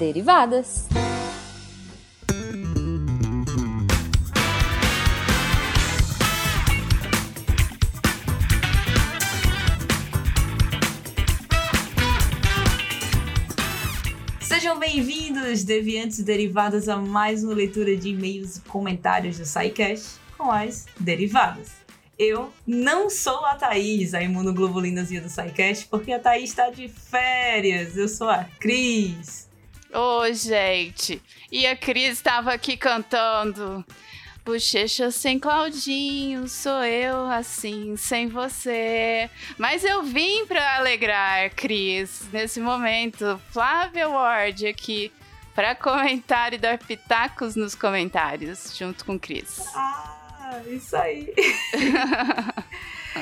Derivadas. Sejam bem-vindos, deviantes e derivadas, a mais uma leitura de e-mails e comentários do SciCast com as derivadas. Eu não sou a Thaís, a imunoglobulinazinha do SciCast, porque a Thaís está de férias. Eu sou a Cris. Ô, gente. E a Cris estava aqui cantando. Bochecha sem Claudinho, sou eu assim, sem você. Mas eu vim para alegrar, Cris, nesse momento. Flávia Ward aqui para comentar e dar pitacos nos comentários, junto com Cris. Ah! isso aí.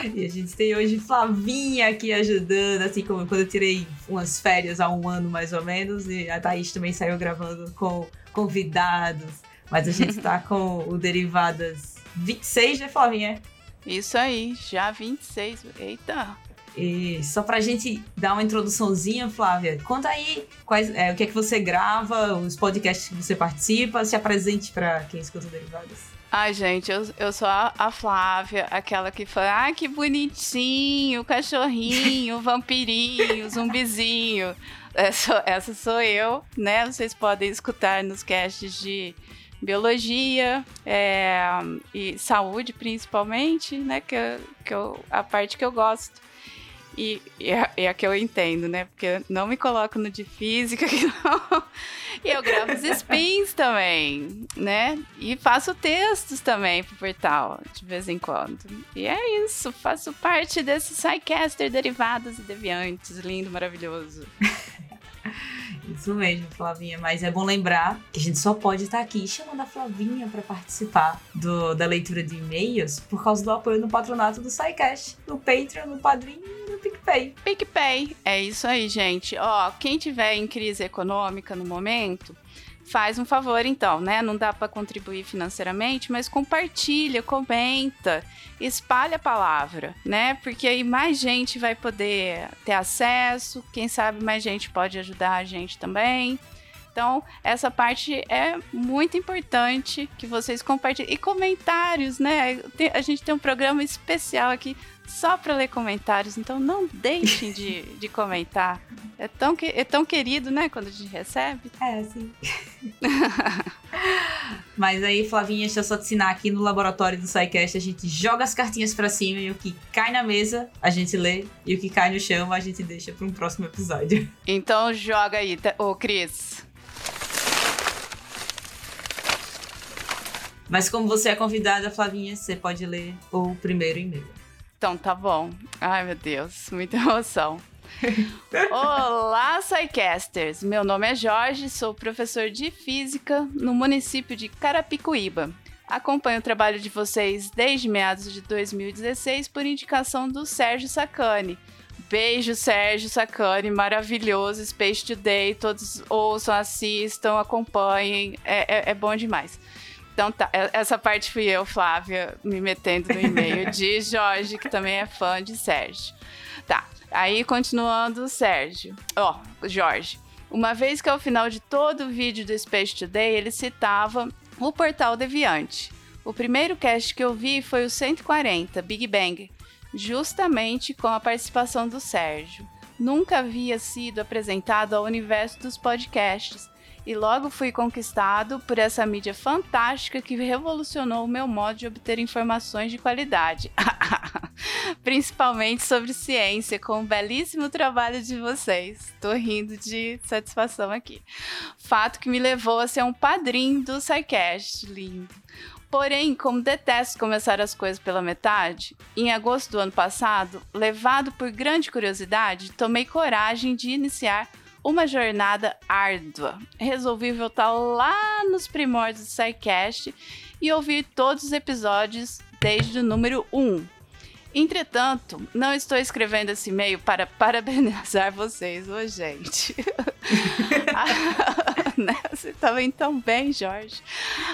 e a gente tem hoje Flavinha aqui ajudando, assim como quando eu tirei umas férias há um ano mais ou menos, e a Thaís também saiu gravando com convidados. Mas a gente tá com o Derivadas 26, né, Flavinha? Isso aí, já 26. Eita! E só pra gente dar uma introduçãozinha, Flávia, conta aí quais, é, o que é que você grava, os podcasts que você participa, se apresente para quem escuta Derivadas. Ai, gente, eu, eu sou a, a Flávia, aquela que fala, ai, que bonitinho, cachorrinho, vampirinho, zumbizinho. Essa, essa sou eu, né? Vocês podem escutar nos casts de biologia é, e saúde, principalmente, né? Que, que eu, a parte que eu gosto. E, e, é, é que eu entendo, né? Porque eu não me coloco no de física, não. E eu gravo os spins também, né? E faço textos também pro portal, de vez em quando. E é isso, faço parte desse Psycaster Derivados e Deviantes, lindo, maravilhoso. Isso mesmo, Flavinha. Mas é bom lembrar que a gente só pode estar aqui chamando a Flavinha para participar do, da leitura de e-mails por causa do apoio no patronato do SciCast, no Patreon, no Padrinho no PicPay. PicPay, é isso aí, gente. Ó, quem tiver em crise econômica no momento, faz um favor então, né? Não dá para contribuir financeiramente, mas compartilha, comenta, espalha a palavra, né? Porque aí mais gente vai poder ter acesso, quem sabe mais gente pode ajudar a gente também. Então, essa parte é muito importante que vocês compartilhem. E comentários, né? A gente tem um programa especial aqui só para ler comentários, então não deixem de, de comentar. É tão, que, é tão querido, né, quando a gente recebe. É, sim. Mas aí, Flavinha, deixa eu só te ensinar aqui no laboratório do SciCast, a gente joga as cartinhas para cima e o que cai na mesa, a gente lê, e o que cai no chão, a gente deixa para um próximo episódio. Então joga aí, ô Cris. Mas como você é convidada, Flavinha, você pode ler o primeiro e-mail. Então tá bom. Ai meu Deus, muita emoção. Olá, Psycasters! Meu nome é Jorge, sou professor de Física no município de Carapicuíba. Acompanho o trabalho de vocês desde meados de 2016 por indicação do Sérgio Sacani. Beijo, Sérgio Sacani, maravilhoso, Space Today, todos ouçam, assistam, acompanhem, é, é, é bom demais. Então tá, essa parte fui eu, Flávia, me metendo no e-mail de Jorge, que também é fã de Sérgio. Tá, aí continuando o Sérgio. Ó, oh, Jorge. Uma vez que ao final de todo o vídeo do Space Today ele citava o portal Deviante. O primeiro cast que eu vi foi o 140, Big Bang, justamente com a participação do Sérgio. Nunca havia sido apresentado ao universo dos podcasts e logo fui conquistado por essa mídia fantástica que revolucionou o meu modo de obter informações de qualidade. Principalmente sobre ciência, com o belíssimo trabalho de vocês. Tô rindo de satisfação aqui. Fato que me levou a ser um padrinho do SciCast. Lindo. Porém, como detesto começar as coisas pela metade, em agosto do ano passado, levado por grande curiosidade, tomei coragem de iniciar uma jornada árdua. Resolvi voltar lá nos primórdios do SciCast e ouvir todos os episódios desde o número 1. Entretanto, não estou escrevendo esse e-mail para parabenizar vocês, ô gente. né? Você indo tão bem, Jorge.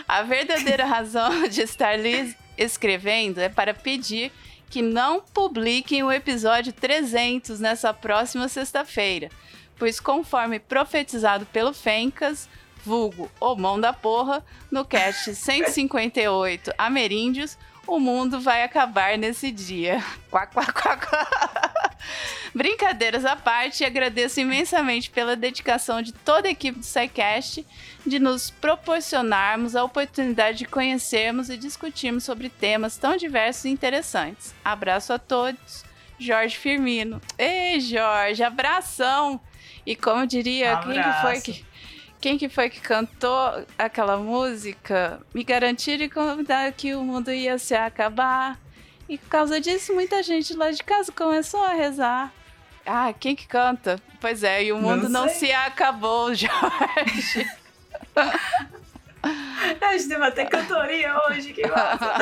A verdadeira razão de estar lhe escrevendo é para pedir que não publiquem o episódio 300 nessa próxima sexta-feira pois conforme profetizado pelo Fencas, vulgo o mão da porra, no cast 158 Ameríndios, o mundo vai acabar nesse dia. Quá, quá, quá, quá. Brincadeiras à parte, agradeço imensamente pela dedicação de toda a equipe do SciCast de nos proporcionarmos a oportunidade de conhecermos e discutirmos sobre temas tão diversos e interessantes. Abraço a todos, Jorge Firmino. Ei, Jorge, abração! E como diria, Abraço. quem que foi que quem que foi que cantou aquela música? Me garantiram que o mundo ia se acabar. E por causa disso, muita gente lá de casa começou a rezar. Ah, quem que canta? Pois é, e o mundo não, não se acabou, Jorge. A gente teve até cantoria hoje, que massa.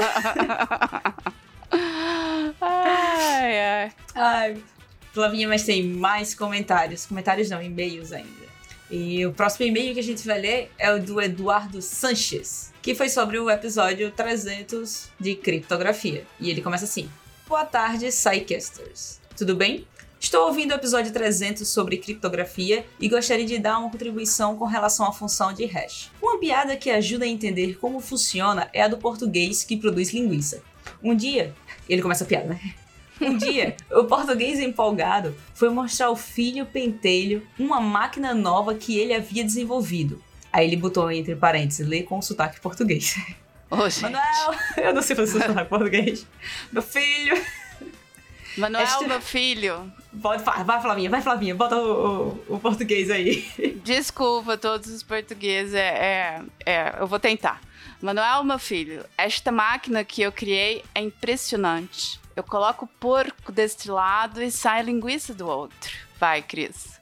ai, ai. Ai, Flavinha, mas tem mais comentários. Comentários não, e-mails ainda. E o próximo e-mail que a gente vai ler é o do Eduardo Sanches, que foi sobre o episódio 300 de criptografia. E ele começa assim: Boa tarde, Psycasters. Tudo bem? Estou ouvindo o episódio 300 sobre criptografia e gostaria de dar uma contribuição com relação à função de hash. Uma piada que ajuda a entender como funciona é a do português que produz linguiça. Um dia, ele começa a piada, né? Um dia, o português empolgado foi mostrar ao filho pentelho uma máquina nova que ele havia desenvolvido. Aí ele botou entre parênteses, lê com sotaque português. Ô, gente. Manuel, eu não sei fazer sotaque português. Meu filho. Manuel, Este- meu filho, Pode, vai, Flavinha, vai, Flavinha, bota o, o- o português aí. desculpa todos os portugueses, é, é, é, eu vou tentar. Manuel, meu filho, esta máquina que eu criei é impressionante. Eu coloco o porco deste lado e sai linguiça do outro. Vai, Cris.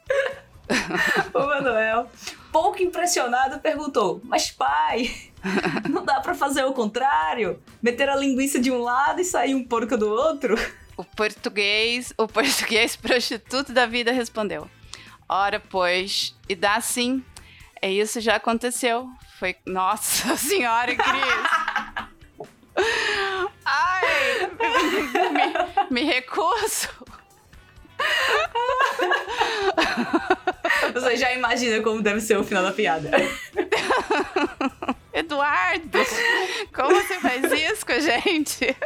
O Manuel, pouco impressionado, perguntou: Mas pai, não dá pra fazer o contrário? Meter a linguiça de um lado e sair um porco do outro? O português, o português prostituto da vida respondeu. Ora, pois, e dá sim. É isso já aconteceu. Foi. Nossa senhora, Cris! Ai! Me, me recuso! Você já imagina como deve ser o final da piada. Eduardo! Como você faz isso com a gente?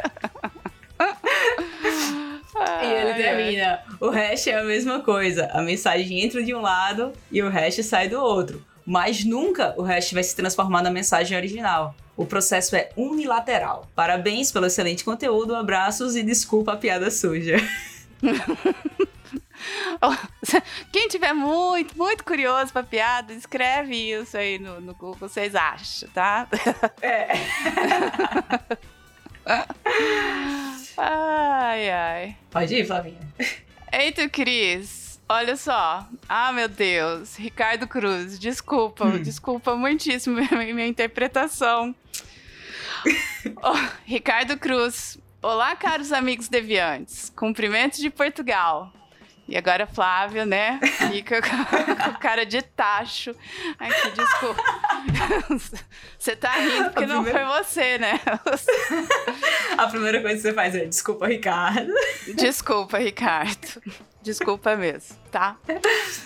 E ele termina: o hash é a mesma coisa. A mensagem entra de um lado e o hash sai do outro. Mas nunca o hash vai se transformar na mensagem original. O processo é unilateral. Parabéns pelo excelente conteúdo, abraços e desculpa a piada suja. Quem tiver muito, muito curioso pra piada, escreve isso aí no, no Google, vocês acham, tá? É. Ai, ai. Pode ir, Flavinha. Eita, Cris, olha só. Ah, meu Deus. Ricardo Cruz, desculpa, Hum. desculpa muitíssimo minha, minha interpretação. Oh, Ricardo Cruz. Olá, caros amigos deviantes. Cumprimentos de Portugal. E agora, Flávio, né? Fica com, com cara de tacho. Aqui, desculpa. Você tá rindo porque não foi primeira- você, né? A primeira coisa que você faz é desculpa, Ricardo. Desculpa, Ricardo. Desculpa mesmo, tá?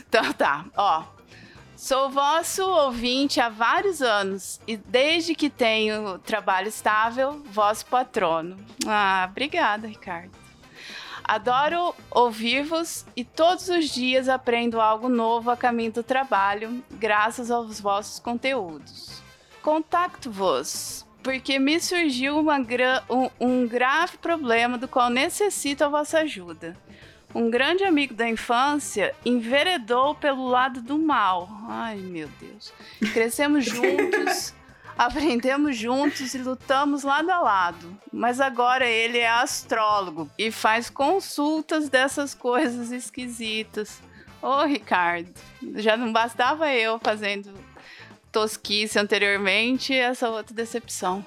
Então tá, ó. Sou vosso ouvinte há vários anos e desde que tenho trabalho estável, vosso patrono. Ah, obrigada, Ricardo. Adoro ouvir-vos e todos os dias aprendo algo novo a caminho do trabalho, graças aos vossos conteúdos. Contacto-vos porque me surgiu gra- um, um grave problema do qual necessito a vossa ajuda. Um grande amigo da infância enveredou pelo lado do mal. Ai, meu Deus. Crescemos juntos, aprendemos juntos e lutamos lado a lado. Mas agora ele é astrólogo e faz consultas dessas coisas esquisitas. Ô, Ricardo, já não bastava eu fazendo tosquice anteriormente, essa outra decepção.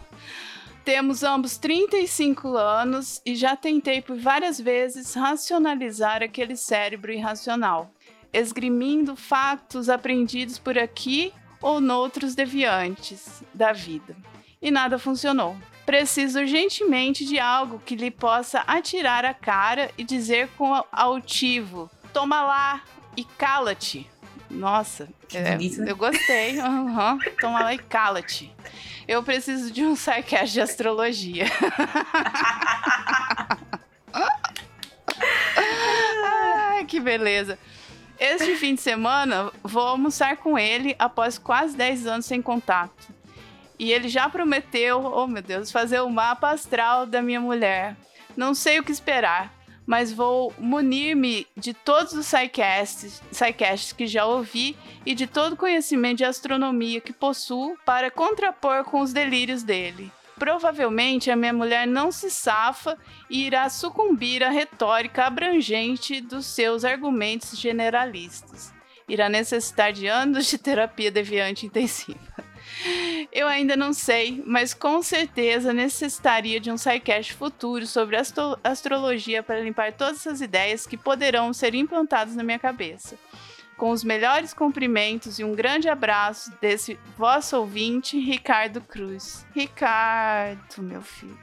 Temos ambos 35 anos e já tentei por várias vezes racionalizar aquele cérebro irracional, esgrimindo factos aprendidos por aqui ou noutros deviantes da vida. E nada funcionou. Preciso urgentemente de algo que lhe possa atirar a cara e dizer com altivo: Toma lá, e cala-te. Nossa, é, eu gostei. Uhum. Toma lá e cala-te. Eu preciso de um sidecast de astrologia. Ai, que beleza. Este fim de semana vou almoçar com ele após quase 10 anos sem contato. E ele já prometeu, oh meu Deus, fazer o mapa astral da minha mulher. Não sei o que esperar, mas vou munir-me de todos os sidecasts, sidecasts que já ouvi e de todo o conhecimento de astronomia que possuo para contrapor com os delírios dele. Provavelmente a minha mulher não se safa e irá sucumbir à retórica abrangente dos seus argumentos generalistas. Irá necessitar de anos de terapia deviante intensiva. Eu ainda não sei, mas com certeza necessitaria de um sidecast futuro sobre astro astrologia para limpar todas essas ideias que poderão ser implantadas na minha cabeça. Com os melhores cumprimentos e um grande abraço desse vosso ouvinte, Ricardo Cruz. Ricardo, meu filho.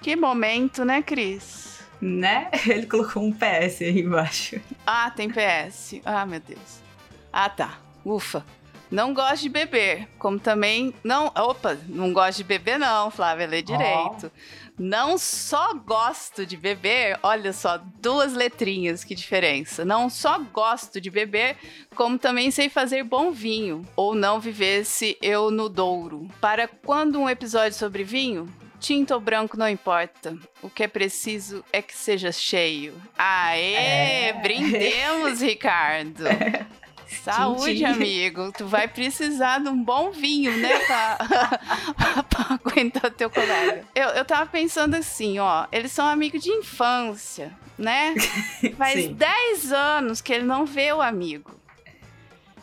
Que momento, né, Cris? Né? Ele colocou um PS aí embaixo. Ah, tem PS. Ah, meu Deus. Ah, tá. Ufa. Não gosto de beber, como também não. Opa, não gosto de beber, não, Flávia, lê direito. Oh. Não só gosto de beber, olha só, duas letrinhas, que diferença. Não só gosto de beber, como também sei fazer bom vinho, ou não vivesse eu no Douro. Para quando um episódio sobre vinho, tinto ou branco não importa. O que é preciso é que seja cheio. Aê! É. Brindemos, Ricardo! Saúde, amigo. Tu vai precisar de um bom vinho, né? Pra, pra aguentar teu colega. Eu, eu tava pensando assim, ó. Eles são amigos de infância, né? Faz 10 anos que ele não vê o amigo.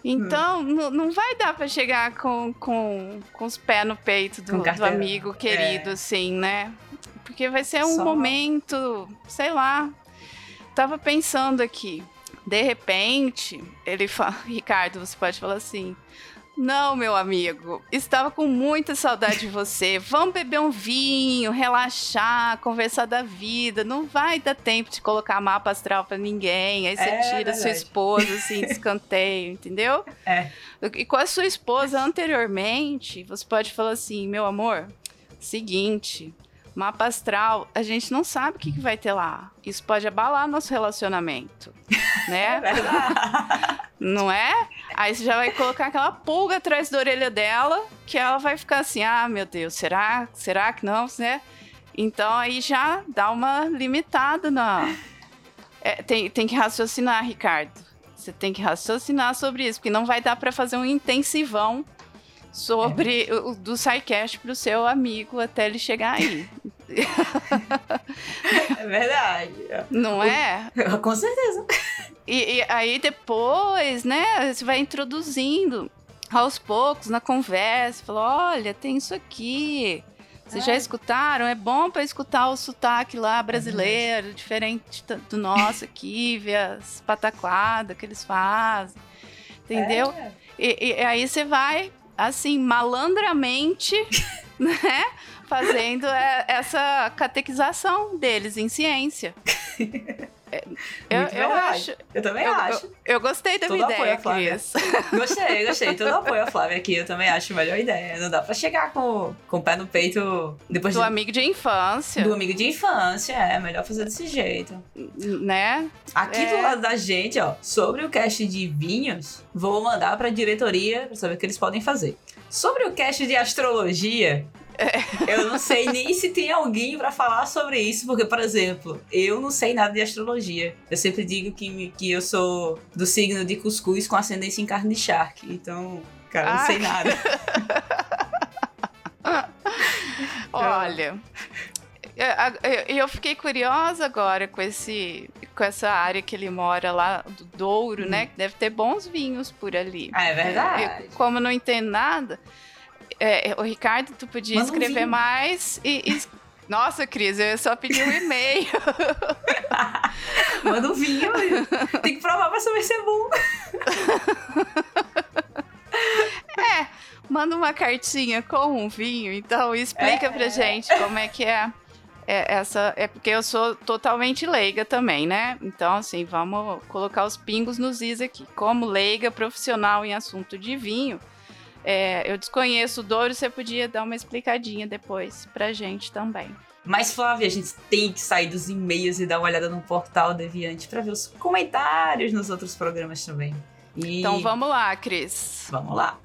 Então, hum. não vai dar pra chegar com, com, com os pés no peito do, do amigo querido, é. assim, né? Porque vai ser um Só... momento, sei lá. Tava pensando aqui de repente, ele fala, Ricardo, você pode falar assim: não, meu amigo, estava com muita saudade de você. Vamos beber um vinho, relaxar, conversar da vida. Não vai dar tempo de colocar mapa astral para ninguém. Aí você é, tira verdade. sua esposa assim, de escanteio, entendeu? É. E com a sua esposa anteriormente, você pode falar assim: meu amor, seguinte, Mapa astral, a gente não sabe o que, que vai ter lá. Isso pode abalar nosso relacionamento, né? É não é? Aí você já vai colocar aquela pulga atrás da orelha dela, que ela vai ficar assim: ah, meu Deus, será? Será que não? Né? Então aí já dá uma limitada na. É, tem, tem que raciocinar, Ricardo. Você tem que raciocinar sobre isso, porque não vai dar para fazer um intensivão sobre é. o do SciCast pro seu amigo até ele chegar aí. É verdade. Não é? Com certeza. E, e, aí depois, né, você vai introduzindo aos poucos na conversa, fala, olha, tem isso aqui. Vocês é. já escutaram? É bom para escutar o sotaque lá brasileiro, é diferente do nosso aqui, ver as pataquadas que eles fazem. Entendeu? É. E, e, aí você vai assim, malandramente, né? Fazendo é, essa catequização deles em ciência. Eu, eu acho. Eu também eu, acho. Eu, eu, gostei da minha ideia, Cris. Gostei, gostei. Todo apoio a Flávia aqui. Eu também acho a melhor ideia. Não dá pra chegar com, com o pé no peito depois Do de... amigo de infância. Do amigo de infância, é. Melhor fazer desse jeito. Né? Aqui é. do lado da gente, ó, sobre o cast de vinhos, vou mandar pra diretoria pra saber o que eles podem fazer. Sobre o cast de astrologia, eu não sei nem se tem alguém para falar sobre isso, porque, por exemplo, eu não sei nada de astrologia. Eu sempre digo que, que eu sou do signo de cuscuz com ascendência em carne de charque. Então, cara, não sei nada. Olha, eu, eu, fiquei curiosa agora com esse com essa área que ele mora lá do Douro, hum. né? Deve ter bons vinhos por ali. Ah, é verdade. Eu, como eu não entendo nada, é, o Ricardo, tu podia escrever mais e, e... Nossa, Cris, eu só pedi um e-mail. Manda um vinho. Tem que provar pra saber se é bom. é, manda uma cartinha com um vinho, então explica é, pra gente como é que é é, essa é porque eu sou totalmente leiga também, né? Então, assim, vamos colocar os pingos nos is aqui. Como leiga profissional em assunto de vinho, é, eu desconheço o Douro, você podia dar uma explicadinha depois pra gente também. Mas, Flávia, a gente tem que sair dos e-mails e dar uma olhada no portal Deviante para ver os comentários nos outros programas também. E... Então vamos lá, Cris. Vamos lá.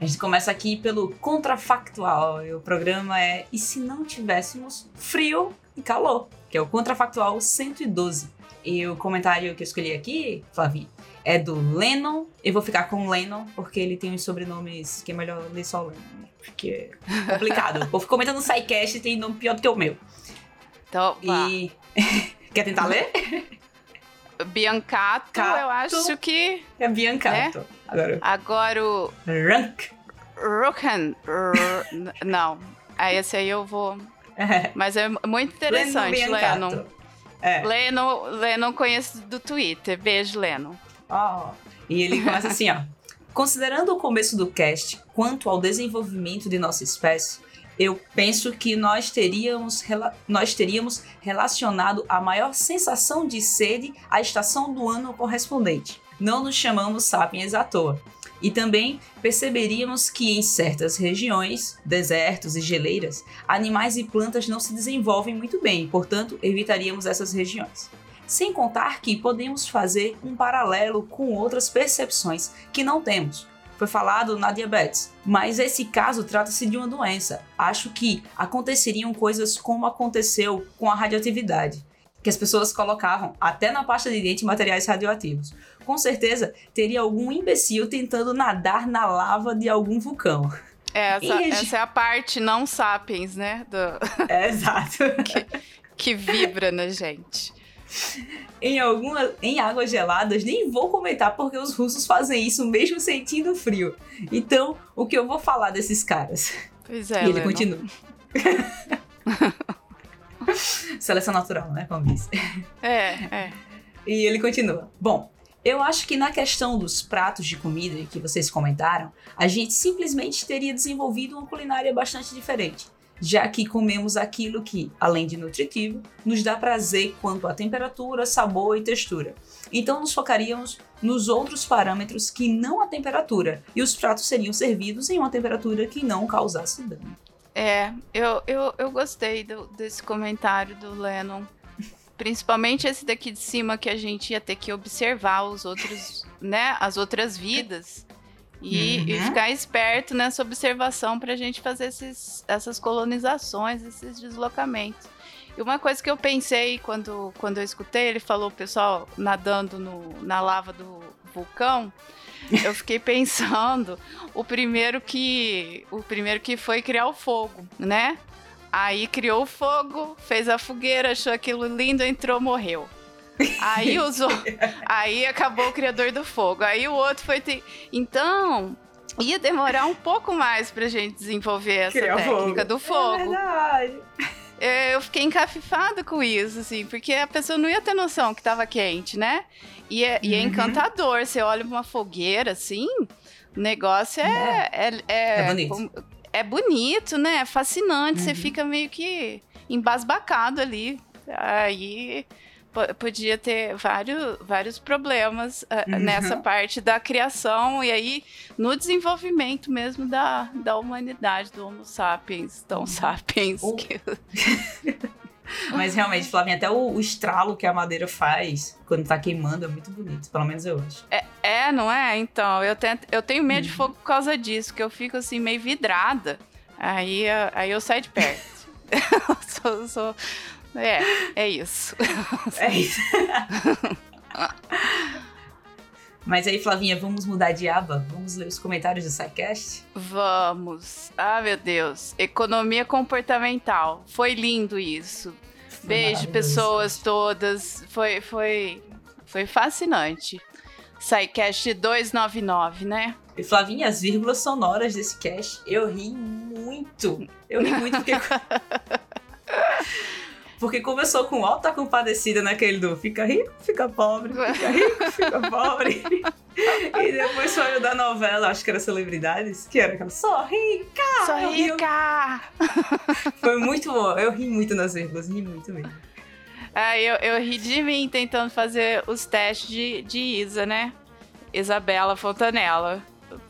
A gente começa aqui pelo contrafactual. E o programa é E se não tivéssemos frio e calor? Que é o contrafactual 112. E o comentário que eu escolhi aqui, Flavinha, é do Lennon. Eu vou ficar com o Lennon, porque ele tem uns sobrenomes que é melhor ler só o Lennon. Porque é complicado. o povo comenta no SciCast e tem nome pior do que o meu. Então, e... Quer tentar ler? Biancato, Cato. eu acho que. É Biancato. Né? Agora. Agora o. Rank. Rukan. Não. Aí esse aí eu vou. É. Mas é muito interessante, Lennon. É. Lennon, Lennon conheço do Twitter. Beijo, Lennon. E ele começa assim, ó. Considerando o começo do cast quanto ao desenvolvimento de nossa espécie, eu penso que nós teríamos, nós teríamos relacionado a maior sensação de sede à estação do ano correspondente. Não nos chamamos sapiens à toa. E também perceberíamos que em certas regiões, desertos e geleiras, animais e plantas não se desenvolvem muito bem, portanto, evitaríamos essas regiões. Sem contar que podemos fazer um paralelo com outras percepções que não temos, foi falado na diabetes. Mas esse caso trata-se de uma doença. Acho que aconteceriam coisas como aconteceu com a radioatividade, que as pessoas colocavam até na pasta de dente materiais radioativos. Com certeza teria algum imbecil tentando nadar na lava de algum vulcão. É, essa, essa é a parte não sapiens, né? Do... É, exato. que, que vibra na gente em, alguma, em águas geladas, nem vou comentar porque os russos fazem isso mesmo sentindo frio. Então, o que eu vou falar desses caras? Pois é, e ele continua. Seleção natural, né? Como diz. É, é. E ele continua. Bom, eu acho que na questão dos pratos de comida que vocês comentaram, a gente simplesmente teria desenvolvido uma culinária bastante diferente já que comemos aquilo que, além de nutritivo, nos dá prazer quanto à temperatura, sabor e textura. Então nos focaríamos nos outros parâmetros que não a temperatura, e os pratos seriam servidos em uma temperatura que não causasse dano. É, eu, eu, eu gostei do, desse comentário do Lennon. Principalmente esse daqui de cima que a gente ia ter que observar os outros, né, as outras vidas e, uhum. e ficar esperto nessa observação para a gente fazer esses, essas colonizações, esses deslocamentos. E uma coisa que eu pensei quando, quando eu escutei, ele falou o pessoal nadando no, na lava do vulcão. Eu fiquei pensando, o primeiro que o primeiro que foi criar o fogo, né? Aí criou o fogo, fez a fogueira, achou aquilo lindo, entrou, morreu. Aí usou. aí acabou o criador do fogo. Aí o outro foi ter. Então, ia demorar um pouco mais pra gente desenvolver essa Criar técnica fogo. do fogo. É verdade. Eu fiquei encafifada com isso, assim, porque a pessoa não ia ter noção que tava quente, né? E é, e é uhum. encantador. Você olha uma fogueira, assim, o negócio é. É, é, é, é bonito. É bonito, né? É fascinante. Uhum. Você fica meio que embasbacado ali. Aí podia ter vários, vários problemas uh, uhum. nessa parte da criação e aí no desenvolvimento mesmo da, da humanidade, do Homo sapiens, tão uhum. sapiens. Oh. Que... Mas realmente, Flavinha, até o, o, estralo que a madeira faz quando tá queimando é muito bonito, pelo menos eu acho. É, é não é? Então, eu, tento, eu tenho medo uhum. de fogo por causa disso, que eu fico assim meio vidrada. Aí, aí eu saio de perto. sou, sou, é, é isso. É isso. Mas aí, Flavinha, vamos mudar de aba? Vamos ler os comentários do SciCast? Vamos. Ah, meu Deus. Economia comportamental. Foi lindo isso. Foi Beijo, pessoas todas. Foi, foi, foi fascinante. SciCast 299, né? E Flavinha, as vírgulas sonoras desse cast, eu ri muito. Eu ri muito porque... Porque começou com alta compadecida naquele do fica rico, fica pobre, fica rico, fica pobre. e depois foi o da novela, acho que era Celebridades, que era aquela só rica! Só rica! Foi muito bom. Eu ri muito nas vírgulas, ri muito mesmo. Ah, eu, eu ri de mim tentando fazer os testes de, de Isa, né? Isabela Fontanella.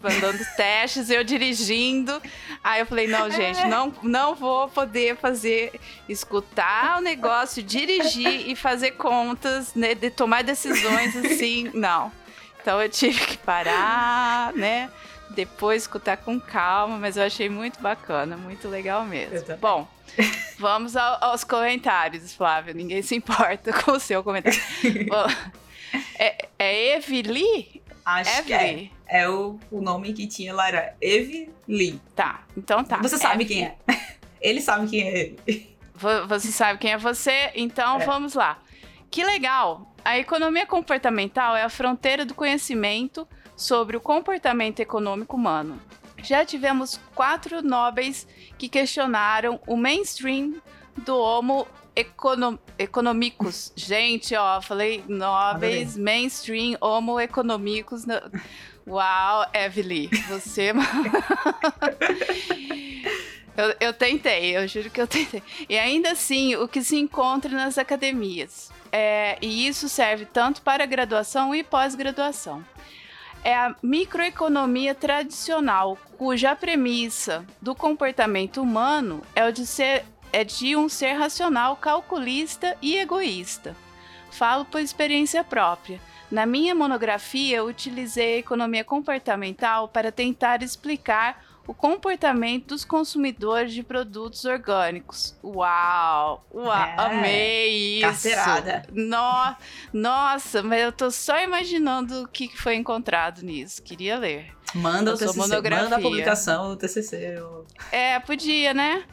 Mandando testes, eu dirigindo. Aí eu falei, não, gente, não, não vou poder fazer, escutar o negócio, dirigir e fazer contas, né? De tomar decisões assim, não. Então eu tive que parar, né? Depois escutar com calma, mas eu achei muito bacana, muito legal mesmo. Bom, vamos ao, aos comentários, Flávio. Ninguém se importa com o seu comentário. Bom, é, é? Acho que é. É o, o nome que tinha lá, era Evely. Tá, então tá. Você sabe quem é. Ele sabe quem é ele. Você sabe quem é você, então é. vamos lá. Que legal! A economia comportamental é a fronteira do conhecimento sobre o comportamento econômico humano. Já tivemos quatro nobres que questionaram o mainstream do Homo econo economicus. Gente, ó, falei nobres, mainstream, Homo economicus. No... Uau, Evelyn, você. eu, eu tentei, eu juro que eu tentei. E ainda assim, o que se encontra nas academias. É, e isso serve tanto para graduação e pós-graduação é a microeconomia tradicional, cuja premissa do comportamento humano é o de ser é de um ser racional, calculista e egoísta. Falo por experiência própria. Na minha monografia, utilizei a economia comportamental para tentar explicar o comportamento dos consumidores de produtos orgânicos. Uau! Uau! É, amei isso! Carteirada. No, nossa, mas eu tô só imaginando o que foi encontrado nisso. Queria ler. Manda o TCC, monografia. manda a publicação do TCC. Eu... É, podia, né?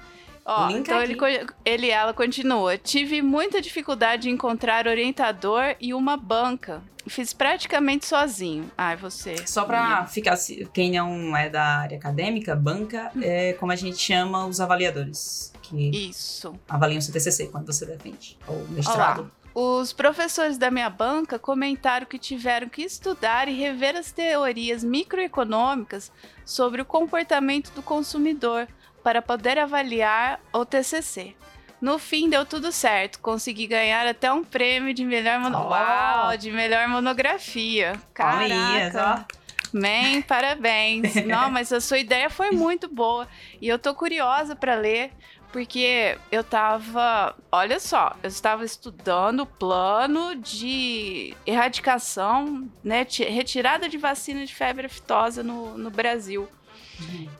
Ó, então ele, ele ela continua. Tive muita dificuldade em encontrar orientador e uma banca. Fiz praticamente sozinho. Ai, você. Só pra ficar. Quem não é da área acadêmica, banca é como a gente chama os avaliadores. Que Isso. Avaliam o seu TCC quando você defende. Ou mestrado. Olá. Os professores da minha banca comentaram que tiveram que estudar e rever as teorias microeconômicas sobre o comportamento do consumidor para poder avaliar o TCC. No fim deu tudo certo, consegui ganhar até um prêmio de melhor mono... oh. Uau, de melhor monografia. Caraca. Man, parabéns. Não, mas a sua ideia foi muito boa e eu tô curiosa para ler, porque eu tava, olha só, eu estava estudando o plano de erradicação, né, retirada de vacina de febre aftosa no, no Brasil.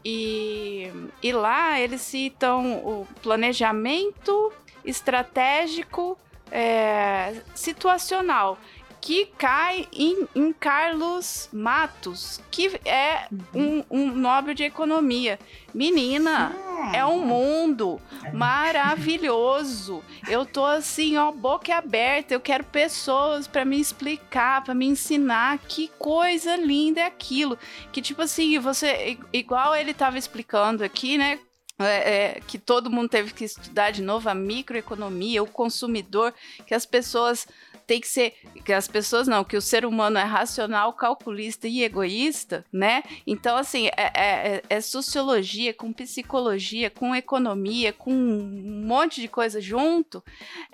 E, e lá eles citam o planejamento estratégico é, situacional que cai em, em, Carlos Matos, que é um, um nobre de economia. Menina, é um mundo maravilhoso. Eu tô assim, ó, boca aberta. Eu quero pessoas para me explicar, para me ensinar que coisa linda é aquilo. Que tipo assim, você, igual ele tava explicando aqui, né? É, é, que todo mundo teve que estudar de novo a microeconomia, o consumidor, que as pessoas tem que ser que as pessoas não, que o ser humano é racional, calculista e egoísta, né? Então, assim, é, é, é sociologia com psicologia, com economia, com um monte de coisa junto.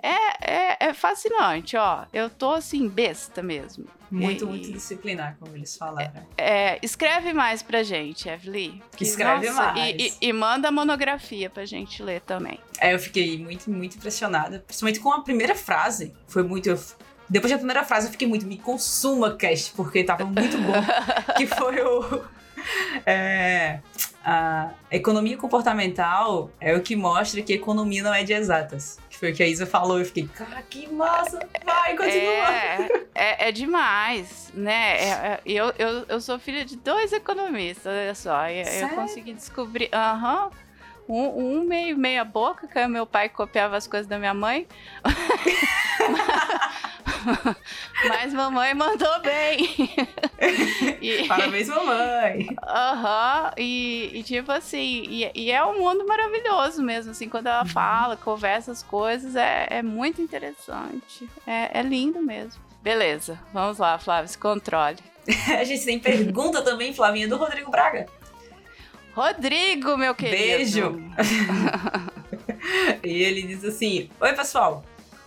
É, é, é fascinante, ó. Eu tô assim, besta mesmo. Muito, e, muito disciplinar, como eles falaram. É, é, escreve mais pra gente, Evelyn. Que escreve nossa, mais. E, e, e, manda a monografia pra gente ler também. É, eu fiquei muito, muito impressionada. Principalmente com a primeira frase. Foi muito. Eu, depois da primeira frase, eu fiquei muito. Me consuma, cast, porque tava muito bom. que foi o. É, a economia comportamental é o que mostra que economia não é de exatas. Que foi o que a Isa falou. Eu fiquei, cara, que massa! Vai, continua! É, é, é demais, né? É, é, eu, eu, eu sou filha de dois economistas, olha só. Eu, eu consegui descobrir. Aham. Uhum, um, um, meio meia boca, que meu pai copiava as coisas da minha mãe. Mas mamãe mandou bem. e, Parabéns, mamãe. Aham, uhum, e, e, tipo assim, e, e, é um mundo maravilhoso mesmo, assim, quando ela uhum. fala, conversa as coisas, é, é muito interessante. É, é lindo mesmo. Beleza, vamos lá, Flávio, se controle. A gente tem pergunta também, Flavinha, do Rodrigo Braga. Rodrigo, meu querido. Beijo. e ele diz assim: Oi, pessoal.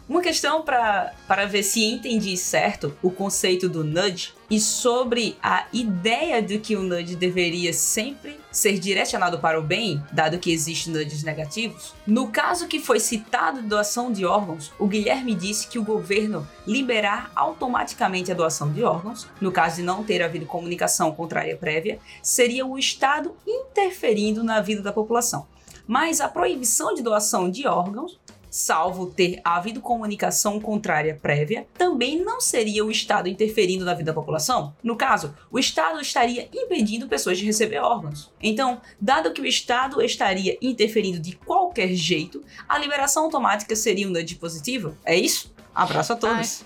Uma questão para ver se entendi certo o conceito do nudge e sobre a ideia de que o nudge deveria sempre ser direcionado para o bem, dado que existem nudges negativos. No caso que foi citado doação de órgãos, o Guilherme disse que o governo liberar automaticamente a doação de órgãos, no caso de não ter havido comunicação contrária prévia, seria o Estado interferindo na vida da população. Mas a proibição de doação de órgãos salvo ter havido comunicação contrária prévia, também não seria o Estado interferindo na vida da população? No caso, o Estado estaria impedindo pessoas de receber órgãos. Então, dado que o Estado estaria interferindo de qualquer jeito, a liberação automática seria um nudge positivo? É isso? Abraço a todos.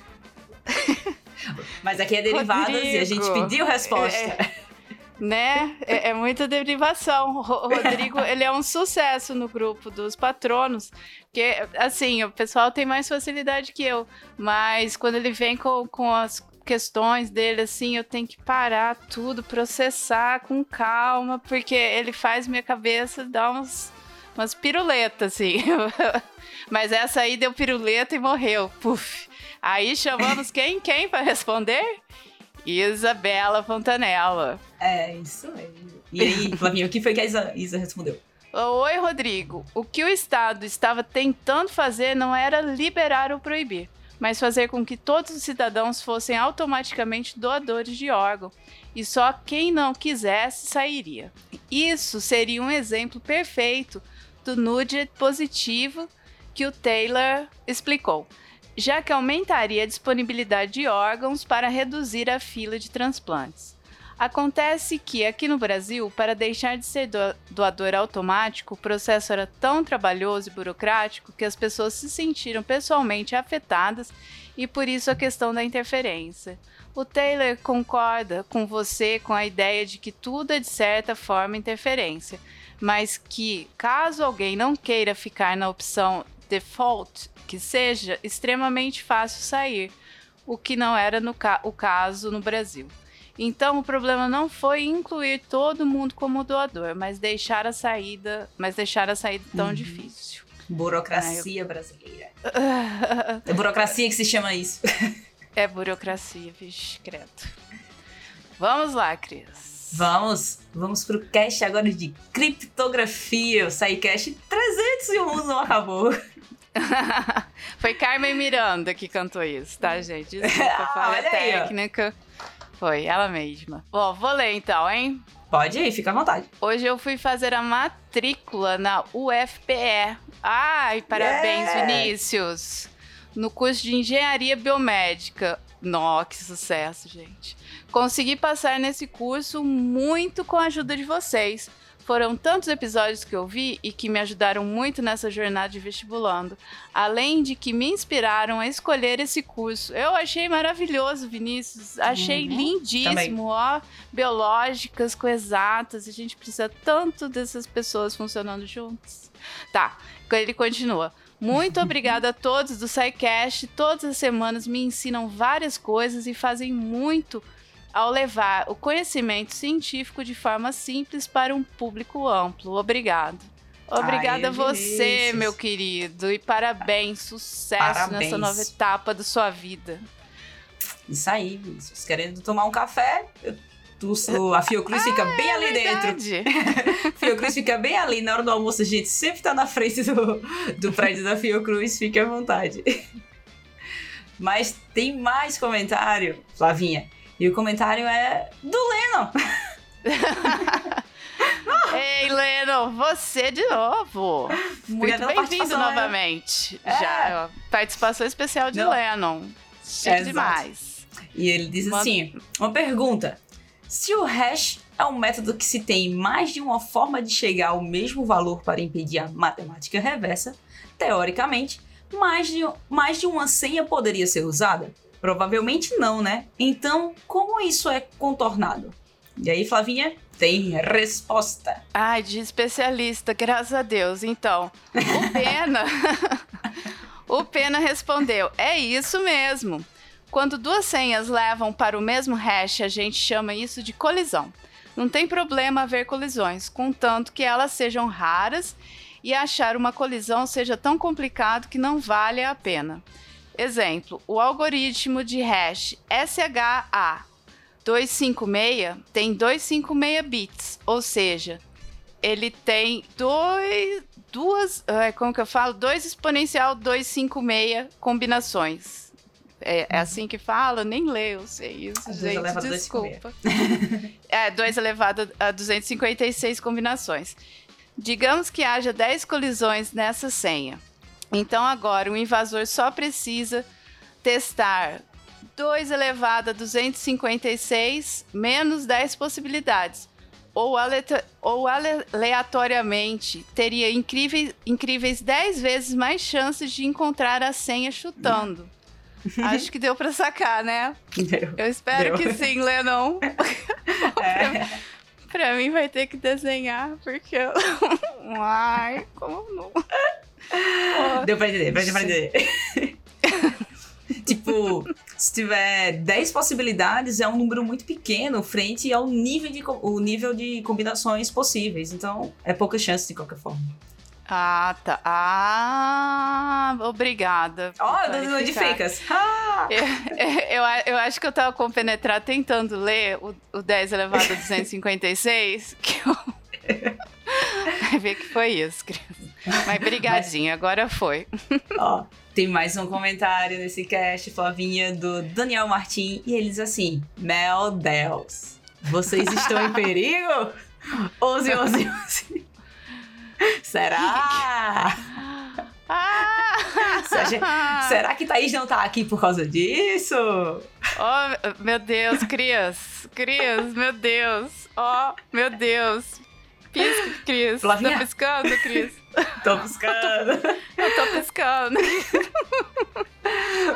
Mas aqui é derivadas Rodrigo, e a gente pediu resposta. É né? É, é, muita derivação. O Rodrigo, ele é um sucesso no grupo dos patronos, porque, assim, o pessoal tem mais facilidade que eu, mas quando ele vem com, com as questões dele, assim, eu tenho que parar tudo, processar com calma, porque ele faz minha cabeça dar uns, umas piruletas, assim. mas essa aí deu piruleta e morreu. Puf. Aí chamamos quem? Quem para responder? Isabela Fontanella. É, isso aí. E aí, Flavinho, o que foi que a Isa, Isa respondeu? Oi, Rodrigo. O que o Estado estava tentando fazer não era liberar ou proibir, mas fazer com que todos os cidadãos fossem automaticamente doadores de órgão e só quem não quisesse sairia. Isso seria um exemplo perfeito do nude positivo que o Taylor explicou já que aumentaria a disponibilidade de órgãos para reduzir a fila de transplantes. Acontece que aqui no Brasil, para deixar de ser doador automático, o processo era tão trabalhoso e burocrático que as pessoas se sentiram pessoalmente afetadas e por isso a questão da interferência. O Taylor concorda com você com a ideia de que tudo é de certa forma interferência, mas que caso alguém não queira ficar na opção default, que seja extremamente fácil sair, o que não era ca o caso no Brasil. Então o problema não foi incluir todo mundo como doador, mas deixar a saída, mas deixar a saída tão uhum. difícil. Burocracia eu... brasileira. é burocracia que se chama isso. é burocracia, vixe, credo. Vamos lá, Cris. Vamos, vamos pro cast agora de criptografia. O SciCast 301 não acabou. Foi Carmen Miranda que cantou isso, tá, gente? Desculpa, ah, falha técnica. Aí, Foi, ela mesma. Bom, vou ler então, hein? Pode ir, fica à vontade. Hoje eu fui fazer a matrícula na UFPE. Ai, parabéns, yeah. Vinícius! No curso de Engenharia Biomédica. Nossa, que sucesso, gente. Consegui passar nesse curso muito com a ajuda de vocês. Foram tantos episódios que eu vi e que me ajudaram muito nessa jornada de vestibulando, além de que me inspiraram a escolher esse curso. Eu achei maravilhoso, Vinícius. Achei uhum. lindíssimo, Também. ó. Biológicas com exatas. A gente precisa tanto dessas pessoas funcionando juntas. Tá, ele continua. Muito obrigada a todos do SciCast. Todas as semanas me ensinam várias coisas e fazem muito ao levar o conhecimento científico de forma simples para um público amplo. Obrigado. Obrigada Ai, a você, meu querido, e parabéns, sucesso parabéns. nessa nova etapa da sua vida. Isso aí, Vinícius. Querendo tomar um café, eu, a Fiocruz ah, fica bem é ali verdade. dentro. Fiocruz fica bem ali. Na hora do almoço, a gente sempre tá na frente do, do prédio da Fiocruz. Fique à vontade. Mas tem mais comentário, Flavinha. E o comentário é do Lennon. Ei, Leno, você de novo. Muito bem-vindo novamente. É. Já, participação especial de Não. Lennon. Chique é, demais. E ele diz uma... assim: uma pergunta. Se o hash é um método que se tem mais de uma forma de chegar ao mesmo valor para impedir a matemática reversa, teoricamente, mais de, mais de uma senha poderia ser usada? Provavelmente não, né? Então, como isso é contornado? E aí, Flavinha, tem resposta. Ai, de especialista, graças a Deus. Então, o Pena. o Pena respondeu: é isso mesmo. Quando duas senhas levam para o mesmo hash, a gente chama isso de colisão. Não tem problema haver colisões, contanto que elas sejam raras e achar uma colisão seja tão complicado que não vale a pena. Exemplo: o algoritmo de hash SHA 256 tem 256 bits, ou seja, ele tem dois, duas, como que eu falo? 2 exponencial 256 combinações. É, é, assim que fala? Nem leio, eu sei isso, Dois gente, elevado desculpa. é, 2 elevado a 256 combinações. Digamos que haja 10 colisões nessa senha. Então agora o invasor só precisa testar 2 elevado a 256 menos 10 possibilidades. Ou, aleatoriamente teria incríveis, incríveis 10 vezes mais chances de encontrar a senha chutando. Acho que deu para sacar, né? Deu. Eu espero Deu. que sim, Lennon. É. Pra mim vai ter que desenhar, porque. Ai, como não? Deu pra entender, deu pra entender. tipo, se tiver 10 possibilidades, é um número muito pequeno frente ao nível de, o nível de combinações possíveis. Então, é pouca chance de qualquer forma. Ah, tá. Ah, obrigada. Ó, oh, onde ficas? Ah! Eu, eu, eu acho que eu tava compenetrada tentando ler o, o 10 elevado a 256, que eu. Vai ver que foi isso. Mas brigadinha, agora foi. Ó, tem mais um comentário nesse cast, Flavinha, do Daniel Martim. E ele diz assim: Meu Deus, vocês estão em perigo? 11, 11, 11. Será? Ah! Será que Thaís não tá aqui por causa disso? Oh, meu Deus, Cris. Cris, meu Deus. Oh, meu Deus. Pisca, Cris. Flavinha. Tá piscando, Cris? Tô buscando. Eu tô piscando.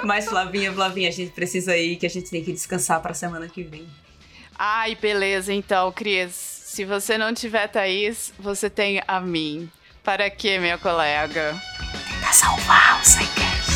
Mas, Flavinha, Flavinha, a gente precisa ir, que a gente tem que descansar pra semana que vem. Ai, beleza, então, Cris. Se você não tiver Thaís, você tem a mim. Para quê, minha colega? Pra salvar o Psycast.